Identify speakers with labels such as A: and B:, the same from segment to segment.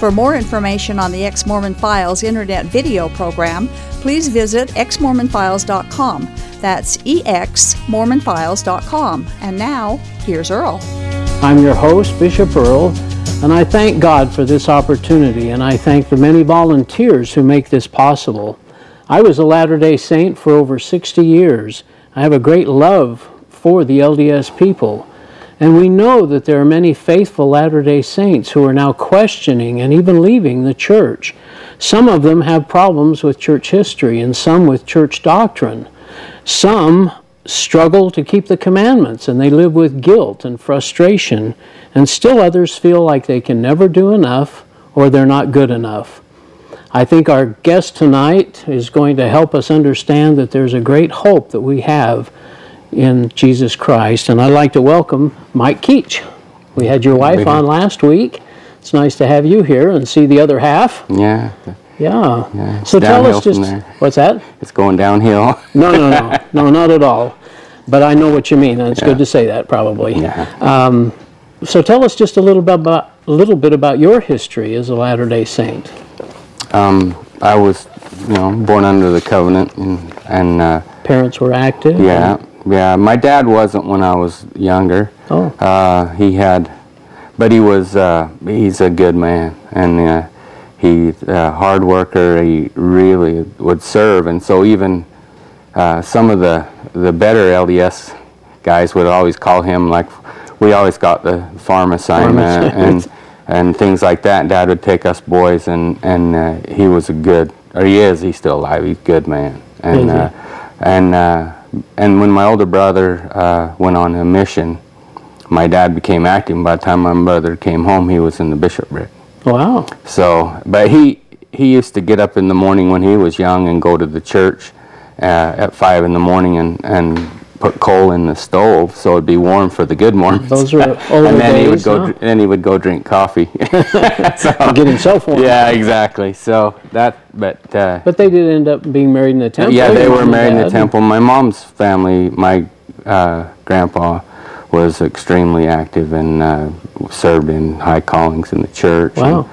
A: For more information on the Ex Mormon Files internet video program, please visit exmormonfiles.com. That's exmormonfiles.com. And now, here's Earl.
B: I'm your host, Bishop Earl, and I thank God for this opportunity, and I thank the many volunteers who make this possible. I was a Latter day Saint for over 60 years. I have a great love for the LDS people. And we know that there are many faithful Latter day Saints who are now questioning and even leaving the church. Some of them have problems with church history and some with church doctrine. Some struggle to keep the commandments and they live with guilt and frustration, and still others feel like they can never do enough or they're not good enough. I think our guest tonight is going to help us understand that there's a great hope that we have in Jesus Christ. And I'd like to welcome Mike Keetch. We had your wife on last week. It's nice to have you here and see the other half.
C: Yeah.
B: Yeah.
C: Yeah,
B: so tell us just what's that?
C: It's going downhill.
B: No, no, no, no, not at all. But I know what you mean, and it's
C: Yeah.
B: good to say that probably.
C: Yeah.
B: Um, so tell us just a little bit about a little bit about your history as a Latter Day Saint.
C: Um, I was, you know, born under the covenant, and, and uh,
B: Parents were active.
C: yeah, yeah. My dad wasn't when I was younger.
B: Oh.
C: Uh, he had, but he was. Uh, he's a good man, and uh, he's a hard worker. He really would serve, and so even uh, some of the the better LDS guys would always call him like we always got the farm assignment
B: assignment.
C: and and things like that. Dad would take us boys, and and uh, he was a good, or he is. He's still alive. He's a good man, and uh, and uh, and when my older brother uh, went on a mission, my dad became active. And by the time my brother came home, he was in the bishopric.
B: Wow.
C: So, but he he used to get up in the morning when he was young and go to the church uh, at five in the morning and and put coal in the stove so it'd be warm for the good mornings.
B: Those were older
C: and then he would go.
B: huh?
C: Then he would go drink coffee. So-
B: Get himself warm.
C: yeah, exactly. So that, but. Uh,
B: But they did end up being married in the temple.
C: yeah, they were married in the temple. My mom's family, my uh, grandpa was extremely active and uh, served in high callings in the church.
B: Wow.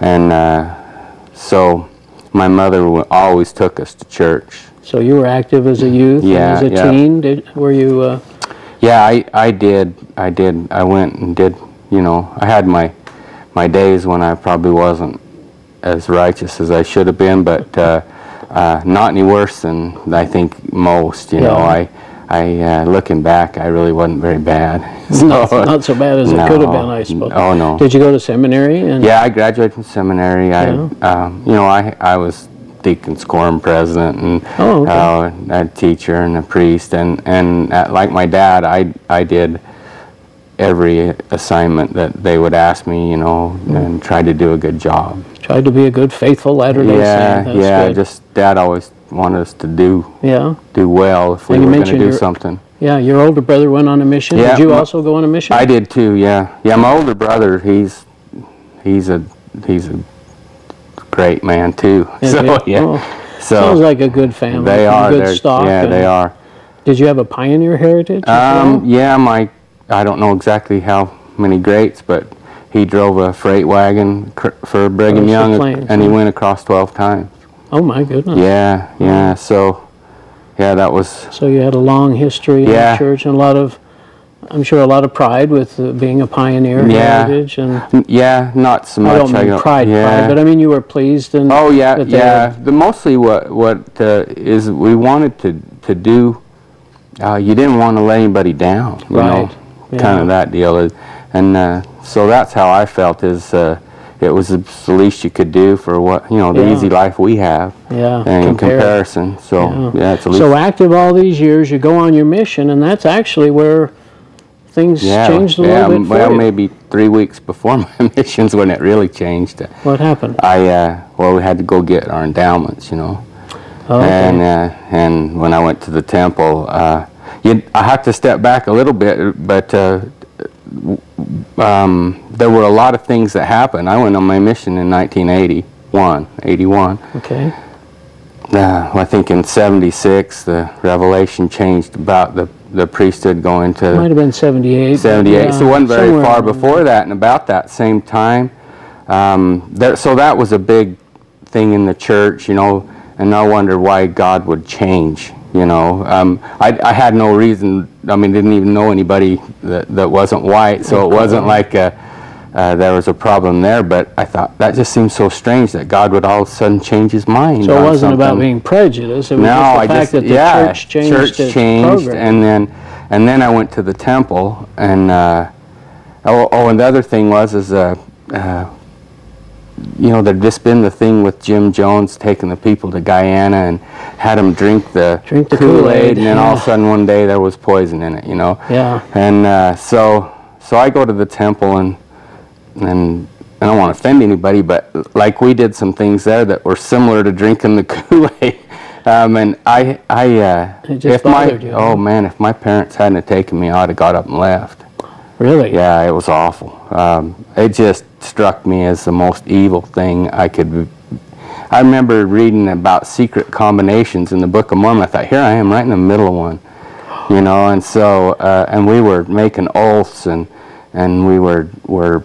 C: And, and uh, so my mother always took us to church.
B: So you were active as a youth
C: Yeah,
B: and as a
C: yeah.
B: teen. Did, were you? Uh,
C: Yeah, I, I did. I did. I went and did, you know, I had my, my days when I probably wasn't as righteous as I should have been, but uh, uh, not any worse than I think most, you know. I, I uh, looking back, I really wasn't very bad.
B: not, not so bad as it could have been, I
C: No.
B: suppose.
C: Oh, no.
B: Did you go to seminary? And
C: Yeah, I graduated from seminary. I,
B: Yeah.
C: um, you know, I I was deacon's quorum president and
B: Oh, okay.
C: uh, a teacher and a priest, and and uh, like my dad, I I did every assignment that they would ask me, you know,
B: Mm.
C: and tried to do a good job.
B: tried to be a good, faithful Latter Day
C: yeah,
B: Saint.
C: Yeah.
B: good.
C: Just dad always wanted us to do
B: yeah.
C: do well if we
B: And
C: were going to do something.
B: Yeah, your older brother went on a mission.
C: Yeah,
B: Did you
C: my-
B: also go on a mission?
C: I did too. Yeah, yeah. My older brother, he's he's a he's a great man too.
B: Is
C: so
B: he?
C: yeah.
B: Oh,
C: so
B: Sounds like a good family.
C: they are.
B: Good stock.
C: yeah, they are.
B: Did you have a pioneer heritage?
C: Um, yeah, my I don't know exactly how many greats, but he drove a freight wagon cr- for Brigham
B: the
C: Young,
B: plains,
C: and he went across twelve times.
B: Oh my goodness.
C: Yeah, yeah. So, yeah, that was
B: So you had a long history in
C: Yeah.
B: the church and a lot of, I'm sure, a lot of pride with uh, being a pioneer
C: Yeah.
B: heritage. And
C: yeah, not so much.
B: I don't mean pride,
C: yeah.
B: pride, but I mean you were pleased and.
C: Oh yeah,
B: that
C: yeah. The mostly what what uh, is we wanted to to do. Uh, you didn't want to let anybody down, you
B: Right,
C: know, kind of that deal. And uh, so that's how I felt. Is uh, it was the least you could do for what you know the
B: Yeah.
C: easy life we have.
B: Yeah,
C: in
B: compare-
C: comparison, so yeah, it's the least.
B: So active all these years, you go on your mission, and that's actually where things
C: yeah,
B: changed a
C: yeah.
B: little bit
C: well, maybe three weeks before my missions when it really changed.
B: What happened?
C: I uh, well, we had to go get our endowments, you know.
B: Oh, okay.
C: And uh, and when I went to the temple, uh, you, I have to step back a little bit, but uh, um, there were a lot of things that happened. I went on my mission in 1981, 81.
B: Okay.
C: Uh, I think in 76, the revelation changed about the, the priesthood going to
B: Might have been 78.
C: 78.
B: yeah,
C: so it wasn't very far before that, and about that same time. Um, there, so that was a big thing in the church, you know, and I wonder why God would change. You know, um, I, I had no reason. I mean, didn't even know anybody that, that wasn't white, so it wasn't like uh uh, there was a problem there. But I thought that just seems so strange that God would all of a sudden change His mind.
B: So it wasn't about being prejudiced. It was
C: No,
B: just the
C: I
B: fact
C: just
B: that the
C: yeah,
B: church changed
C: church
B: its
C: changed,
B: program.
C: and then and then I went to the temple, and uh, oh, oh, and the other thing was is uh, uh, you know there'd just been the thing with Jim Jones taking the people to Guyana and had them drink the
B: Drink the
C: Kool-Aid,
B: Kool-Aid,
C: and then all of a sudden one day there was poison in it, you know.
B: Yeah.
C: And uh, so so I go to the temple and and I don't want to offend anybody, but like we did some things there that were similar to drinking the Kool-Aid. Um, and I, I, uh, if my,
B: you,
C: oh man, if my parents hadn't have taken me, I'd have got up and left.
B: Really?
C: Yeah, it was awful. Um, it just struck me as the most evil thing I could. I remember reading about secret combinations in the Book of Mormon. I thought, here I am, right in the middle of one, you know. And so, uh, and we were making oaths, and and we were were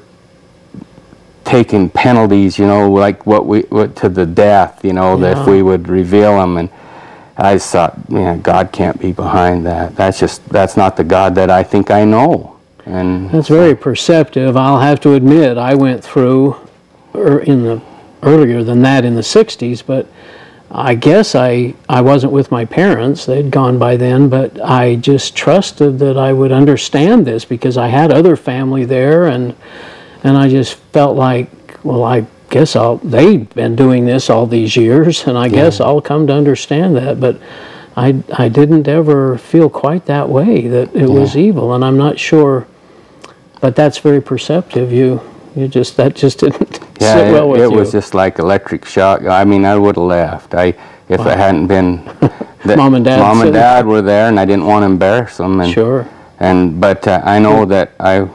C: taking penalties, you know, like what we what to the death, you know, that if we would reveal them. And I thought, yeah, God can't be behind that. That's just that's not the God that I think I know. And
B: That's very perceptive. I'll have to admit, I went through er, in the earlier than that in the '60s, but I guess I I wasn't with my parents; they'd gone by then. But I just trusted that I would understand this because I had other family there, and and I just felt like, well, I guess I'll. They've been doing this all these years, and I guess I'll come to understand that. But I I didn't ever feel quite that way that it was evil, and I'm not sure but that's very perceptive. You, you just that just didn't
C: yeah,
B: sit
C: it,
B: well with
C: it
B: you.
C: It was just like electric shock. I mean, I would have left. I if it hadn't been that
B: Mom and Dad
C: mom and dad were there, and I didn't want to embarrass them. And,
B: sure.
C: And but uh, I know that I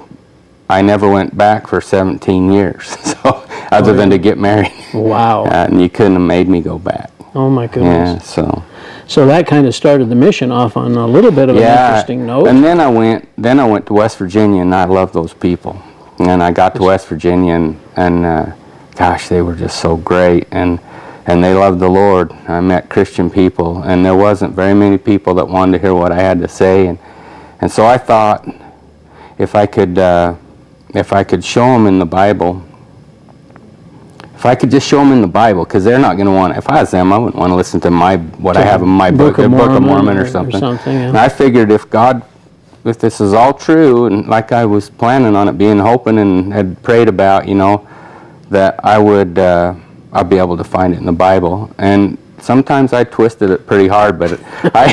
C: I never went back for 17 years. So other than to get married,
B: Wow.
C: and you couldn't have made me go back.
B: oh my goodness.
C: Yeah. So.
B: So that kind of started the mission off on a little bit of an interesting note.
C: And then I went. Then I went to West Virginia, and I love those people. And I got to West Virginia, and, and uh, gosh, they were just so great, and and they loved the Lord. I met Christian people, and there wasn't very many people that wanted to hear what I had to say, and and so I thought, if I could, uh, if I could show them in the Bible. If I could just show them in the Bible, because they're not going to want. If I was them, I wouldn't want to listen to my what I have in my book,
B: Book of
C: the Book of
B: Mormon
C: Mormon
B: or-
C: or
B: or
C: something.
B: something, yeah.
C: And I figured if God, if this is all true, and like I was planning on it being, hoping and had prayed about, you know, that I would, uh, I'd be able to find it in the Bible. And sometimes I twisted it pretty hard, but it, I,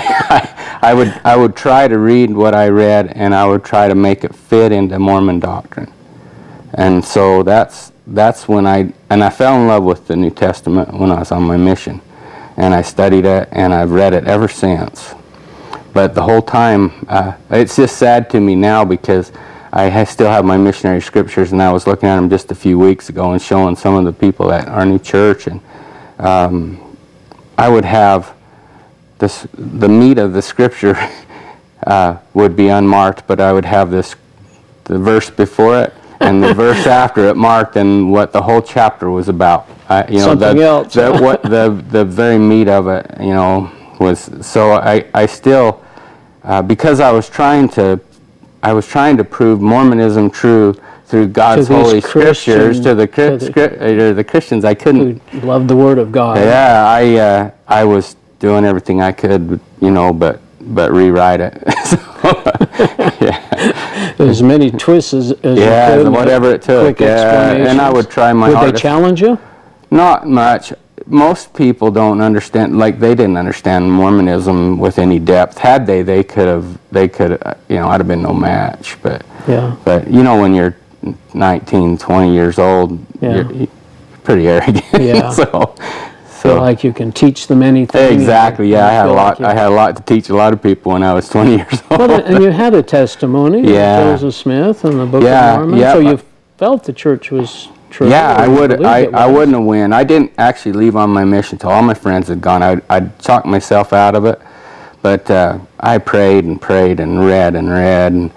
C: I, I would, I would try to read what I read, and I would try to make it fit into Mormon doctrine. And so that's that's when I and I fell in love with the New Testament when I was on my mission, and I studied it and I've read it ever since. But the whole time, uh, it's just sad to me now because I still have my missionary scriptures, and I was looking at them just a few weeks ago and showing some of the people at our new church, and um, I would have this the meat of the scripture uh, would be unmarked, but I would have this the verse before it and the verse after it marked and what the whole chapter was about. I, you know,
B: Something
C: the,
B: else.
C: the, what the the very meat of it, you know, was so I I still uh, because I was trying to I was trying to prove Mormonism true through God's holy scriptures to the
B: to the-
C: uh, the Christians. I couldn't.
B: love the Word of God.
C: Yeah, I uh, I was doing everything I could, you know, but but rewrite it. so, yeah,
B: As many twists as, as
C: yeah,
B: could.
C: whatever it took. Yeah, and I would try my
B: Would they challenge you?
C: Not much. Most people don't understand. Like they didn't understand Mormonism with any depth. Had they, they could have. They could. uh, You know, I'd have been no match. But
B: Yeah.
C: but you know, when you're 19, 20 years old,
B: Yeah.
C: you're, pretty arrogant.
B: Yeah.
C: so
B: Feel
C: So
B: like you can teach them anything.
C: exactly, yeah, I had a lot. I had a lot to teach a lot of people when I was 20 years old.
B: Well, and you had a testimony. of
C: Yeah.
B: Joseph Smith and the Book
C: Yeah,
B: of Mormon.
C: yeah.
B: So you felt the church was true.
C: Yeah,
B: or
C: I
B: you
C: would.
B: believed
C: I,
B: it
C: I
B: was.
C: wouldn't have win. I didn't actually leave on my mission till all my friends had gone. I I talked myself out of it, but uh, I prayed and prayed and read and read, and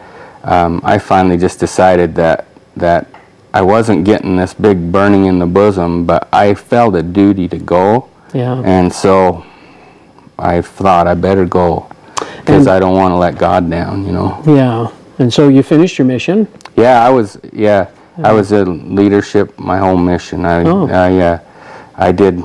C: um, I finally just decided that that I wasn't getting this big burning in the bosom, but I felt a duty to go,
B: Yeah.
C: and so I thought I better go because I don't want to let God down. You know.
B: Yeah. And so you finished your mission.
C: Yeah, I was. Yeah, I was in leadership my whole mission. I,
B: Oh.
C: I, uh, I did,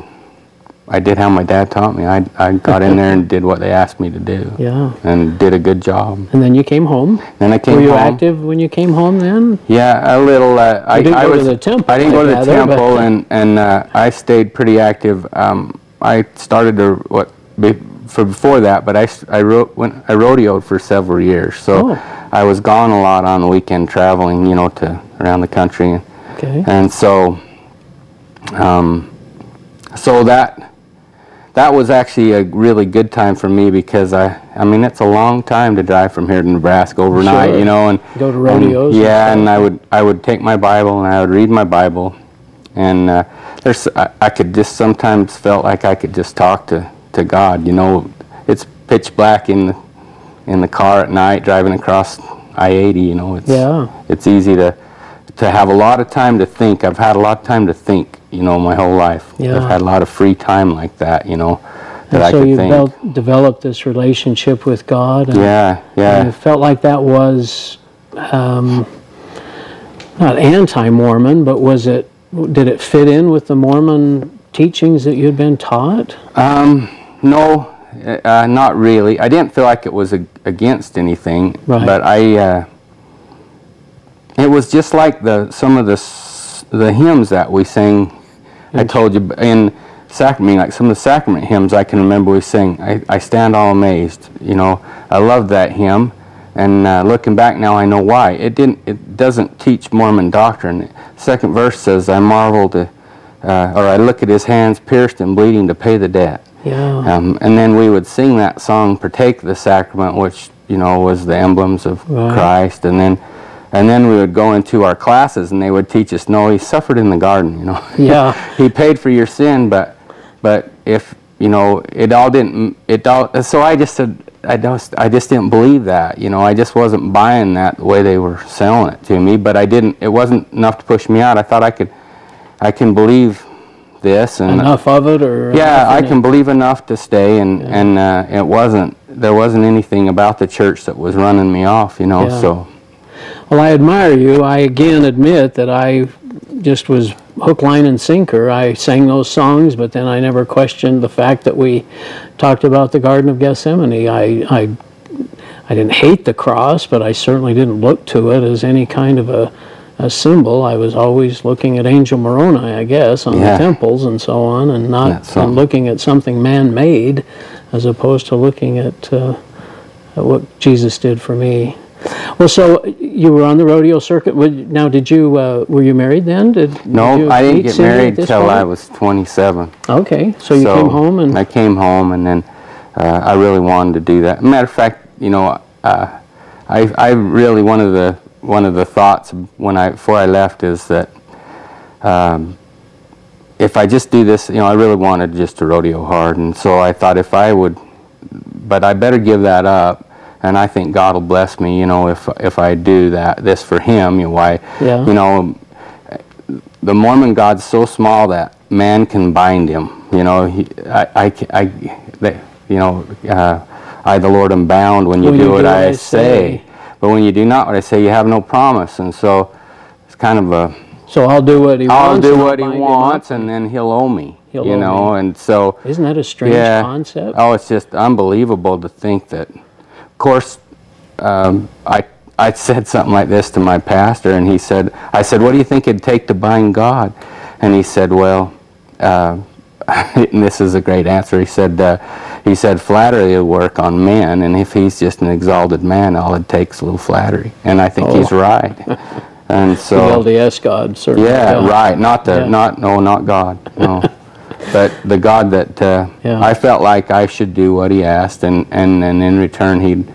C: I did how my dad taught me. I, I got in there and did what they asked me to do.
B: Yeah.
C: And did a good job.
B: And then you came home.
C: Then I came
B: Were you
C: home.
B: active when you came home then?
C: Yeah, a little. Uh, I,
B: didn't
C: I
B: go to the temple,
C: I didn't go to the
B: gather, but-
C: temple, and and uh, I stayed pretty active. Um, I started to what for before that, but I I wrote went I rodeoed for several years, so
B: Oh.
C: I was gone a lot on the weekend traveling, you know, to around the country.
B: Okay.
C: And so, um, so that that was actually a really good time for me because I, I mean, it's a long time to drive from here to Nebraska overnight,
B: Sure.
C: you know, and
B: Go to rodeos and
C: yeah, and. I would I would take my Bible and I would read my Bible, and uh, there's I, I could just sometimes felt like I could just talk to to God, you know, it's pitch black in the in the car at night driving across I-80, you know, it's
B: Yeah.
C: it's easy to to have a lot of time to think. I've had a lot of time to think, you know, my whole life.
B: Yeah.
C: I've had a lot of free time like that, you know, that
B: And
C: I
B: so
C: could
B: you
C: think.
B: developed this relationship with God. And,
C: yeah,
B: and
C: yeah.
B: you felt like that was um, not anti-Mormon, but was it? Did it fit in with the Mormon teachings that you'd been taught?
C: Um, no, uh, not really. I didn't feel like it was a, against anything,
B: Right.
C: but I. Uh, it was just like the some of the the hymns that we sang. I told you in sacrament, like some of the sacrament hymns, I can remember we sing. I, I stand all amazed. You know, I love that hymn, and uh, looking back now, I know why. It didn't. It doesn't teach Mormon doctrine. Second verse says, "I marvel to." Uh, or I look at his hands pierced and bleeding to pay the debt.
B: Yeah.
C: Um, and then we would sing that song, "Partake the Sacrament," which you know was the emblems of
B: Right.
C: Christ. And then, and then we would go into our classes, and they would teach us, "No, he suffered in the garden." You know,
B: Yeah.
C: he paid for your sin, but but if you know it all didn't it all. So I just said. I just, I just didn't believe that, you know. I just wasn't buying that the way they were selling it to me. But I didn't. It wasn't enough to push me out. I thought I could, I can believe this, and
B: Enough of it, or
C: yeah, I
B: it?
C: can believe enough to stay, and and uh, it wasn't there wasn't anything about the church that was running me off, you know.
B: Yeah.
C: So
B: Well, I admire you. I again admit that I just was hook, line, and sinker. I sang those songs, but then I never questioned the fact that we talked about the Garden of Gethsemane. I, I, I didn't hate the cross, but I certainly didn't look to it as any kind of a, a symbol. I was always looking at Angel Moroni, I guess, on
C: Yeah.
B: the temples and so on, and not and looking at something man-made, as opposed to looking at, uh, at what Jesus did for me. Well, so you were on the rodeo circuit. Now, did you uh, were you married then? Did
C: no, I didn't get married till? I was 27.
B: Okay, so you came home and
C: I came home, and then uh, I really wanted to do that. Matter of fact, you know, uh, I I really one of the one of the thoughts when I before I left is that. Um, if I just do this, you know, I really wanted just to rodeo hard, and so I thought if I would, but I better give that up, and I think God will bless me, you know, if if I do that this for Him, you know, why,
B: Yeah.
C: you know, the Mormon God's so small that man can bind him, you know, he, I, I, I, they, you know, uh, I the Lord am bound when you
B: When
C: do
B: you
C: what
B: do
C: I,
B: I
C: say.
B: say.
C: but when you do not what I say, you have no promise, and so it's kind of a
B: so I'll do what he
C: I'll
B: wants.
C: do what he wants, and then he'll owe me.
B: He'll
C: you
B: owe
C: know,
B: me.
C: and so
B: Isn't that a strange
C: yeah.
B: concept?
C: Oh, it's just unbelievable to think that. Of course, um, I I said something like this to my pastor, and he said, "I said, what do you think it'd take to bind God?" And he said, "Well." Uh, and this is a great answer. He said, uh, he said, flattery will work on men, and if he's just an exalted man, all it takes is a little flattery. And I think he's
B: Oh.
C: right. And so,
B: the LDS God, certainly.
C: yeah, right. Not the,
B: Yeah.
C: not no, not God. No. but the God that uh,
B: Yeah.
C: I felt like I should do what He asked, and and, and in return He'd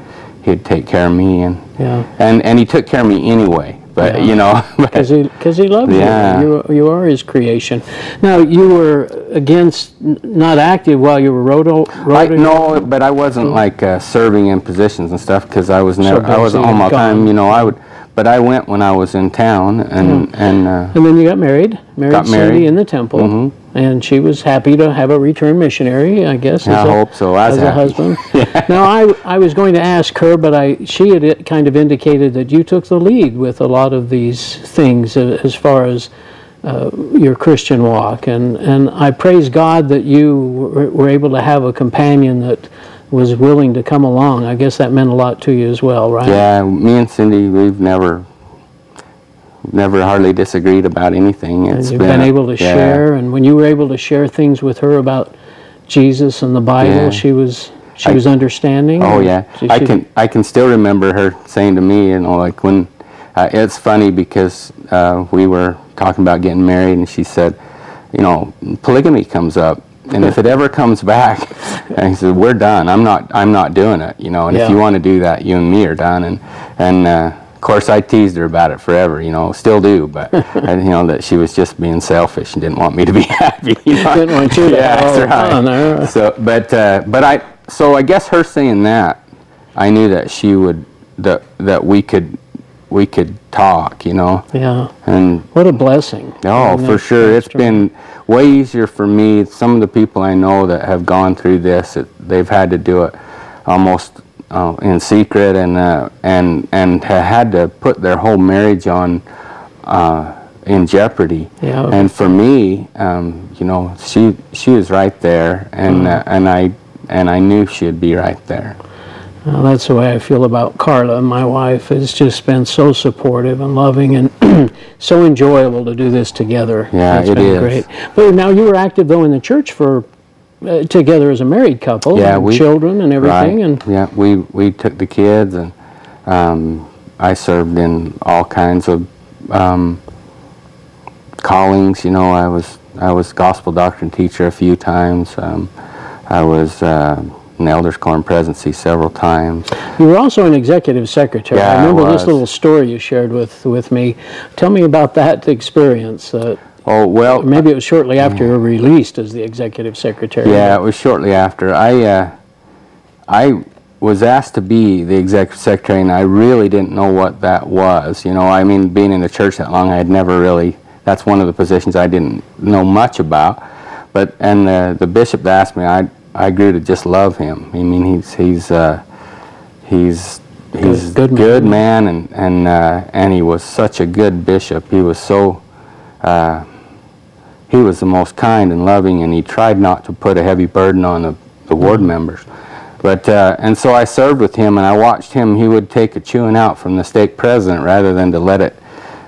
C: He'd take care of me, and
B: Yeah.
C: and and He took care of me anyway. But
B: Yeah.
C: you know,
B: Because he, cause he loves
C: Yeah.
B: you. you. You are his creation. Now, you were against, not active while you were roto,
C: I,
B: roto
C: no, but I wasn't like uh, serving in positions and stuff because I was never, I wasn't all the time. You know, I would, but I went when I was in town, and and uh,
B: And then you got married, married
C: Got
B: Cindy
C: married. Mm-hmm.
B: in the temple, and she was happy to have a return missionary, I guess.
C: I
B: as a,
C: hope so. I
B: as a husband. Now, I, I was going to ask her, but I she had kind of indicated that you took the lead with a lot of these things as far as uh, your Christian walk, and and I praise God that you were able to have a companion that was willing to come along. I guess that meant a lot to you as well, right?
C: yeah, me and Cindy, we've never, never hardly disagreed about anything.
B: And
C: It's
B: you've been
C: a-
B: able to
C: yeah.
B: share, and when you were able to share things with her about Jesus and the Bible,
C: Yeah.
B: she was she
C: I-
B: was understanding.
C: Oh yeah, I can I can still remember her saying to me, you know, like when uh, it's funny because uh, we were talking about getting married, and she said, you know, polygamy comes up, and if it ever comes back, and he said, we're done. I'm not I'm not doing it, you know. And
B: Yeah.
C: if you want to do that, you and me are done. And and uh, of course I teased her about it forever, you know, still do, but and, you know that she was just being selfish and didn't want me to be happy. You know?
B: Didn't want you to
C: yeah,
B: have all
C: that's
B: the
C: right.
B: fun.
C: So, but uh, but I so I guess her saying that, I knew that she would that that we could we could talk, you know,
B: Yeah,
C: and
B: what a blessing.
C: oh, for sure, it's been way easier for me. Some of the people I know that have gone through this, it, they've had to do it almost uh, in secret, and uh, and and ha- had to put their whole marriage on. Uh, in jeopardy,
B: Yeah.
C: and for me, um, you know, she she was right there, and uh, and I and I knew she'd be right there.
B: Well, that's the way I feel about Carla, my wife. has just been so supportive and loving and so enjoyable to do this together.
C: Yeah,
B: it's
C: it
B: been
C: is.
B: great. But now you were active though in the church for uh, together as a married couple,
C: Yeah,
B: and
C: we-
B: children and everything,
C: Right.
B: and
C: yeah, we we took the kids, and um, I served in all kinds of um, callings. You know, I was I was gospel doctrine teacher a few times. Um, I was uh, an elders quorum presidency several times.
B: You were also an executive secretary.
C: Yeah,
B: I
C: I
B: remember this little story you shared with, with me. Tell me about that experience. Uh,
C: Oh well,
B: maybe it was shortly after you were released as the executive secretary.
C: Yeah, it was shortly after. I uh, I was asked to be the executive secretary, and I really didn't know what that was. You know, I mean, being in the church that long, I had never really. That's one of the positions I didn't know much about. But and the the bishop that asked me, I I grew to just love him. I mean, he's he's uh, he's he's
B: Good- good
C: good
B: man.
C: man, and and uh, and he was such a good bishop. He was so he was the most kind and loving, and he tried not to put a heavy burden on the, the ward members. But uh, and so I served with him, and I watched him. He would take a chewing out from the stake president rather than to let it,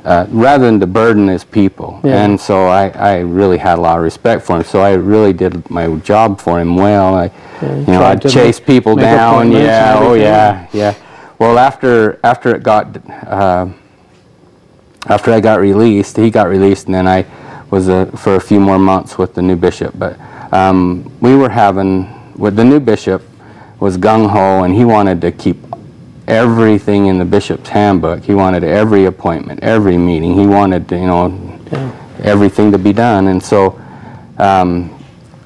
C: uh, rather than to burden his people.
B: Yeah.
C: And so I, I really had a lot of respect for him. So I really did my job for him well. I, you know,
B: tried
C: I'd
B: to
C: chase
B: make-
C: people
B: make
C: down. Yeah, oh yeah, yeah. Well, after after it got. Uh, after I got released, he got released, and then I was uh, for a few more months with the new bishop. But um, we were having, with the new bishop was gung ho, and he wanted to keep everything in the bishop's handbook. He wanted every appointment, every meeting. He wanted, to, you know, everything to be done, and so um,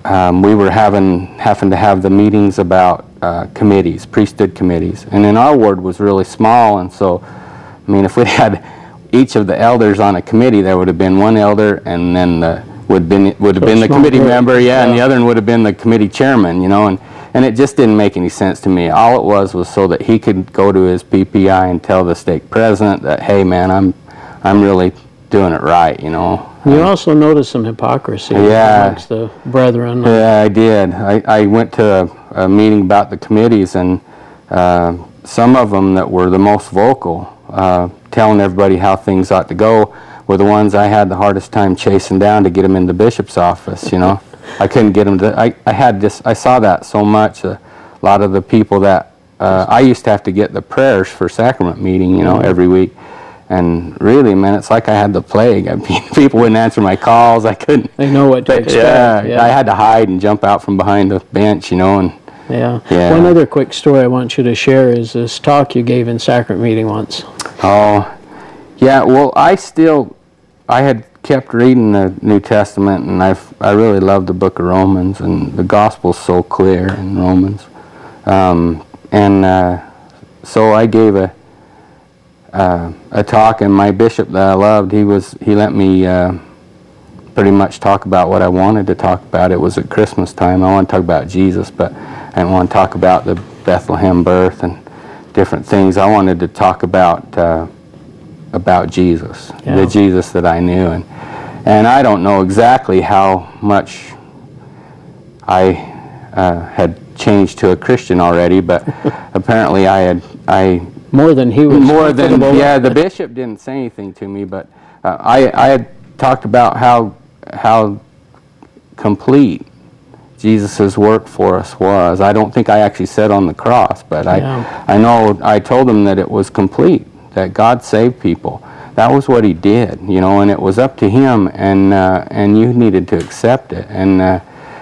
C: um, we were having having to have the meetings about uh, committees, priesthood committees, and then our ward was really small, and so I mean, if we had each of the elders on a committee, there would have been one elder, and then the would been would have been the committee member, yeah, and the other one would have been the committee chairman, you know, and and it just didn't make any sense to me. All it was was so that he could go to his PPI and tell the stake president that, hey, man, I'm I'm really doing it right, you know.
B: You also noticed some hypocrisy
C: Yeah.
B: amongst the brethren.
C: Yeah, I did. I, I went to a, a meeting about the committees, and uh, some of them that were the most vocal, uh, telling everybody how things ought to go, were the ones I had the hardest time chasing down to get them in the bishop's office. You know, I couldn't get them to. I, I had just I saw that so much. A lot of the people that uh, I used to have to get the prayers for sacrament meeting. You know, every week. and really, man, it's like I had the plague. I mean, people wouldn't answer my calls. I couldn't.
B: They know what to expect.
C: Yeah,
B: yeah.
C: I had to hide and jump out from behind the bench, you know, and
B: Yeah.
C: Yeah.
B: One other quick story I want you to share is this talk you gave in sacrament meeting once.
C: Oh, yeah. Well, I still, I had kept reading the New Testament, and I I really loved the Book of Romans, and the Gospel's so clear in Romans, um, and uh, so I gave a uh, a talk, and my bishop that I loved, he was he let me. Uh, Pretty much talk about what I wanted to talk about. It was at Christmas time. I want to talk about Jesus, but I want to talk about the Bethlehem birth and different things. I wanted to talk about uh, about Jesus,
B: Yeah.
C: the Jesus that I knew, and and I don't know exactly how much I uh, had changed to a Christian already, but apparently I had I
B: More than he was.
C: more than yeah. The bishop didn't say anything to me, but uh, I I had talked about how how complete Jesus' work for us was. I don't think I actually said on the cross, but I
B: Yeah.
C: I know I told him that it was complete, that God saved people. That was what He did, you know, and it was up to Him, and uh, and you needed to accept it, and uh,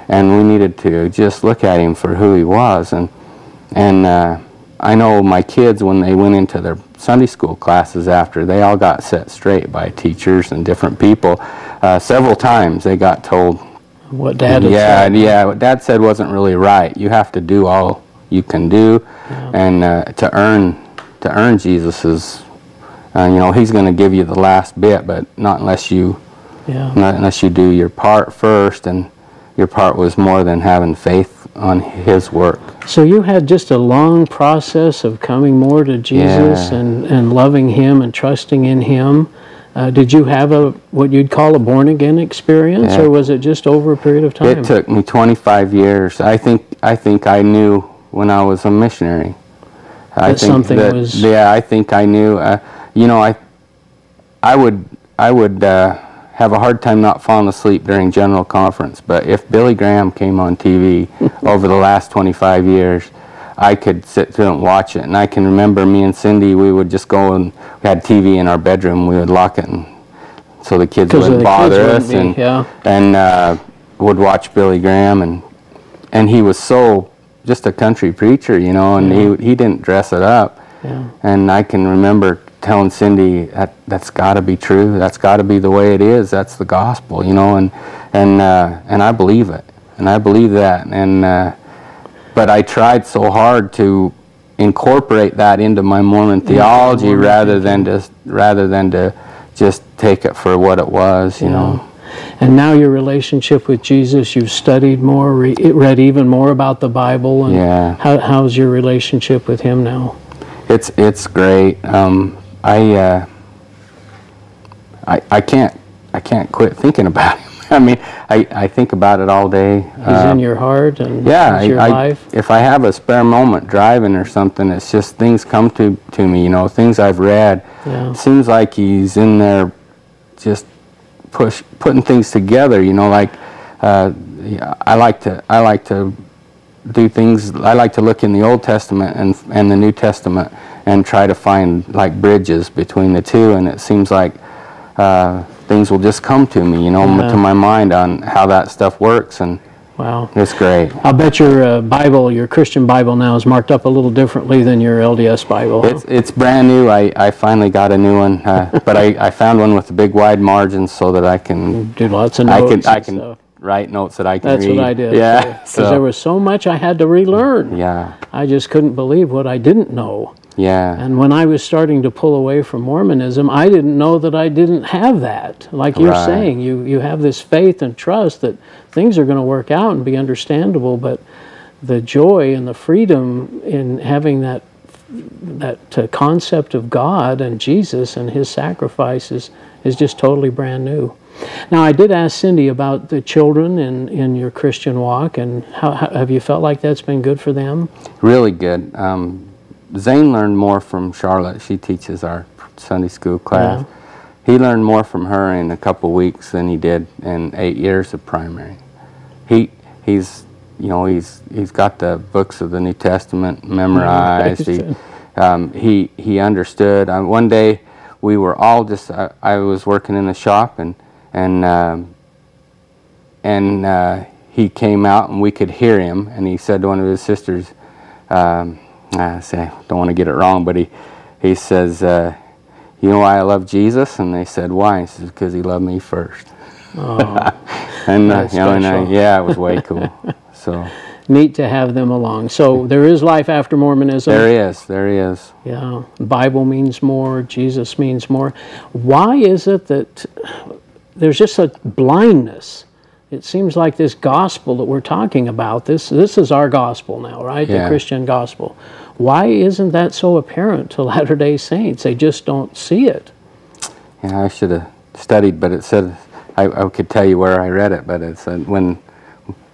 C: and we needed to just look at Him for who He was, and and uh, I know my kids when they went into their Sunday school classes after, they all got set straight by teachers and different people. Uh, several times they got told,
B: What dad had
C: yeah,
B: said.
C: yeah, what Dad said wasn't really right. You have to do all you can do, and uh, to earn to earn Jesus's, uh, you know, He's going to give you the last bit, but not unless you
B: Yeah.
C: not unless you do your part first, and your part was more than having faith on His work.
B: So you had just a long process of coming more to Jesus
C: Yeah.
B: and, and loving Him and trusting in Him. Uh, did you have a what you'd call a born again experience,
C: Yeah.
B: or was it just over a period of time?
C: It took me 25 years. I think I think I knew when I was a missionary. I
B: That something was-
C: Yeah, I think I knew. Uh, you know, I I would I would uh, have a hard time not falling asleep during general conference. But if Billy Graham came on TV over the last 25 years, I could sit through and watch it. And I can remember me and Cindy. We would just go and we had TV in our bedroom. We would lock it and so the kids wouldn't
B: the kids
C: bother
B: wouldn't
C: us.
B: be,
C: and
B: yeah.
C: and uh, would watch Billy Graham and and he was so just a country preacher, you know, and he he didn't dress it up.
B: Yeah.
C: And I can remember telling Cindy that that's got to be true. That's got to be the way it is. That's the gospel, you know, and and uh, and I believe it, and I believe that, and uh, but I tried so hard to incorporate that into my Mormon theology
B: Mormon
C: rather than just rather than to just take it for what it was, you know.
B: And now your relationship with Jesus, you've studied more, re- read even more about the Bible, and
C: Yeah.
B: how, how's your relationship with Him now?
C: It's it's great. Um, I, uh, I I can't I can't quit thinking about him. I mean, I, I think about it all day.
B: He's
C: Uh,
B: in your heart and
C: yeah,
B: he's your
C: I, I,
B: life.
C: if I have a spare moment driving or something, it's just things come to to me. You know, things I've read.
B: Yeah.
C: Seems like he's in there, just push putting things together. You know, like uh, I like to I like to do things. I like to look in the Old Testament and and the New Testament and try to find like bridges between the two. And it seems like uh, things will just come to me, you know,
B: Yeah.
C: to my mind on how that stuff works, and
B: Wow.
C: it's great.
B: I'll bet your uh, Bible, your Christian Bible now is marked up a little differently than your LDS Bible.
C: It's it's brand new. I, I finally got a new one, uh, but I, I found one with the big wide margins so that I can
B: Do lots of notes.
C: I can I can
B: stuff.
C: write notes that I can read.
B: That's
C: read.
B: what I did.
C: Yeah.
B: Because
C: So,
B: there was so much I had to relearn.
C: yeah.
B: I just couldn't believe what I didn't know.
C: Yeah.
B: And when I was starting to pull away from Mormonism, I didn't know that I didn't have that. Like you're
C: Right.
B: saying, you, you have this faith and trust that things are going to work out and be understandable, but the joy and the freedom in having that that uh, concept of God and Jesus and His sacrifice is, is just totally brand new. Now, I did ask Cindy about the children in, in your Christian walk, and how, how have you felt like that's been good for them?
C: Really good. Um, Zane learned more from Charlotte. She teaches our Sunday school class. He learned more from her in a couple weeks than he did in eight years of primary. He he's you know he's he's got the books of the New Testament memorized. he, um, he he understood. Uh, one day we were all just. I, I was working in the shop, and and um, and uh, he came out, and we could hear him, and he said to one of his sisters, um, I say, don't want to get it wrong, but he he says, uh, "You know why I love Jesus?" And they said, "Why?" He says, "Because he loved me first.
B: Oh,
C: and uh, you know, and I, yeah, it was way cool. so
B: neat to have them along. So there is life after Mormonism.
C: there is, there is.
B: Yeah, Bible means more, Jesus means more. Why is it that there's just a blindness? It seems like this gospel that we're talking about, this this is our gospel now, right? The Christian gospel. Why isn't that so apparent to Latter-day Saints? They just don't see it.
C: Yeah, I should have studied, but it said I, I could tell you where I read it, but it said when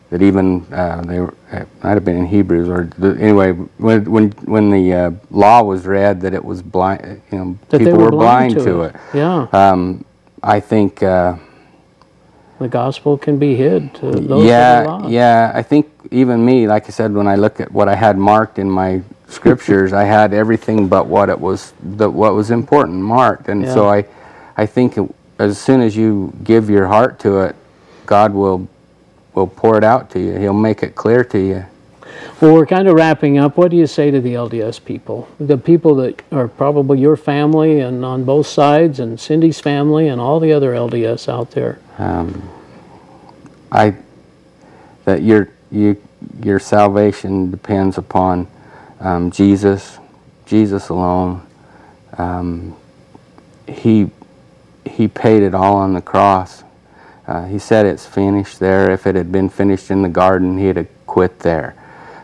C: that even uh, they were, it might have been in Hebrews or the, anyway when when when the uh, law was read that it was blind, you know,
B: That
C: people
B: were,
C: were blind, to it.
B: Yeah,
C: Um, I think.
B: The gospel can be hid to those that are
C: yeah,
B: lost.
C: yeah. I think even me, like I said, when I look at what I had marked in my scriptures, I had everything but what it was, the, what was important marked, and so I, I think it, as soon as you give your heart to it, God will, will pour it out to you. He'll make it clear to you.
B: Well, we're kind of wrapping up. What do you say to the LDS people? The people that are probably your family and on both sides, and Cindy's family, and all the other LDS out there.
C: Um, I, that your you your salvation depends upon um, Jesus, Jesus alone. Um, he he paid it all on the cross. Uh, he said it's finished there. If it had been finished in the garden, he'd have quit there.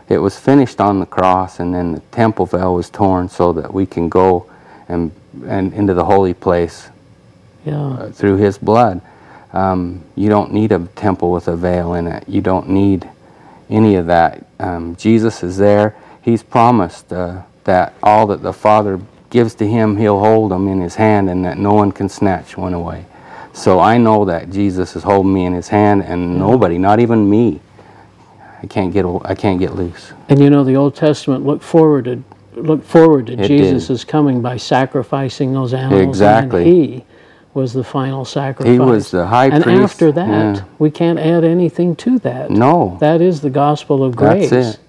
C: It was finished on the cross, and then the temple veil was torn so that we can go and and into the holy place
B: Yeah,
C: uh, through his blood. Um, you don't need a temple with a veil in it. You don't need any of that. Um, Jesus is there. He's promised uh, that all that the Father gives to him, he'll hold them in his hand and that no one can snatch one away. So I know that Jesus is holding me in his hand and nobody, not even me, I can't get, I can't get loose.
B: and you know the Old Testament looked forward to looked forward to
C: It
B: Jesus' coming by sacrificing those animals.
C: Exactly.
B: And he was the final sacrifice.
C: He was the high
B: and
C: priest.
B: after that,
C: yeah.
B: we can't add anything to that.
C: No,
B: That is the gospel of grace.
C: That's it.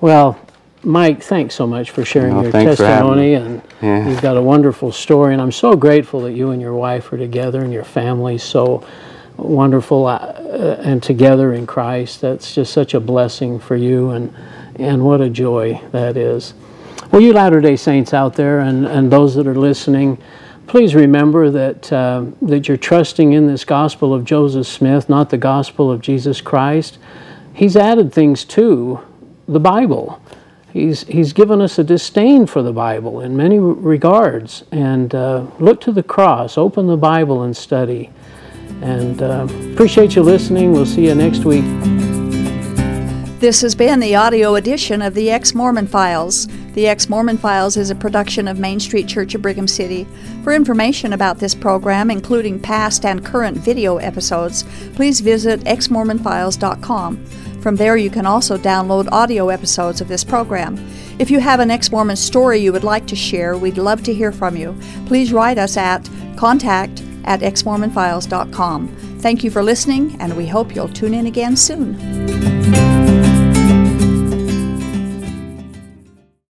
B: Well, Mike, thanks so much for sharing
C: No,
B: your
C: thanks for having
B: testimony, and
C: Yeah.
B: you've got a wonderful story. And I'm so grateful that you and your wife are together and your family so wonderful uh, uh, and together in Christ. That's just such a blessing for you, and and what a joy that is. Well, you Latter Day Saints out there, and and those that are listening. Please remember that uh, that you're trusting in this gospel of Joseph Smith, not the gospel of Jesus Christ. He's added things to the Bible. He's, he's given us a disdain for the Bible in many regards. And uh, look to the cross, open the Bible and study. And uh, appreciate you listening. We'll see you next week.
A: This has been the audio edition of the Ex Mormon Files. The Ex Mormon Files is a production of Main Street Church of Brigham City. For information about this program, including past and current video episodes, please visit exmormonfiles.com. From there, you can also download audio episodes of this program. If you have an ex Mormon story you would like to share, we'd love to hear from you. Please write us at contact at exmormonfiles.com. Thank you for listening, and we hope you'll tune in again soon.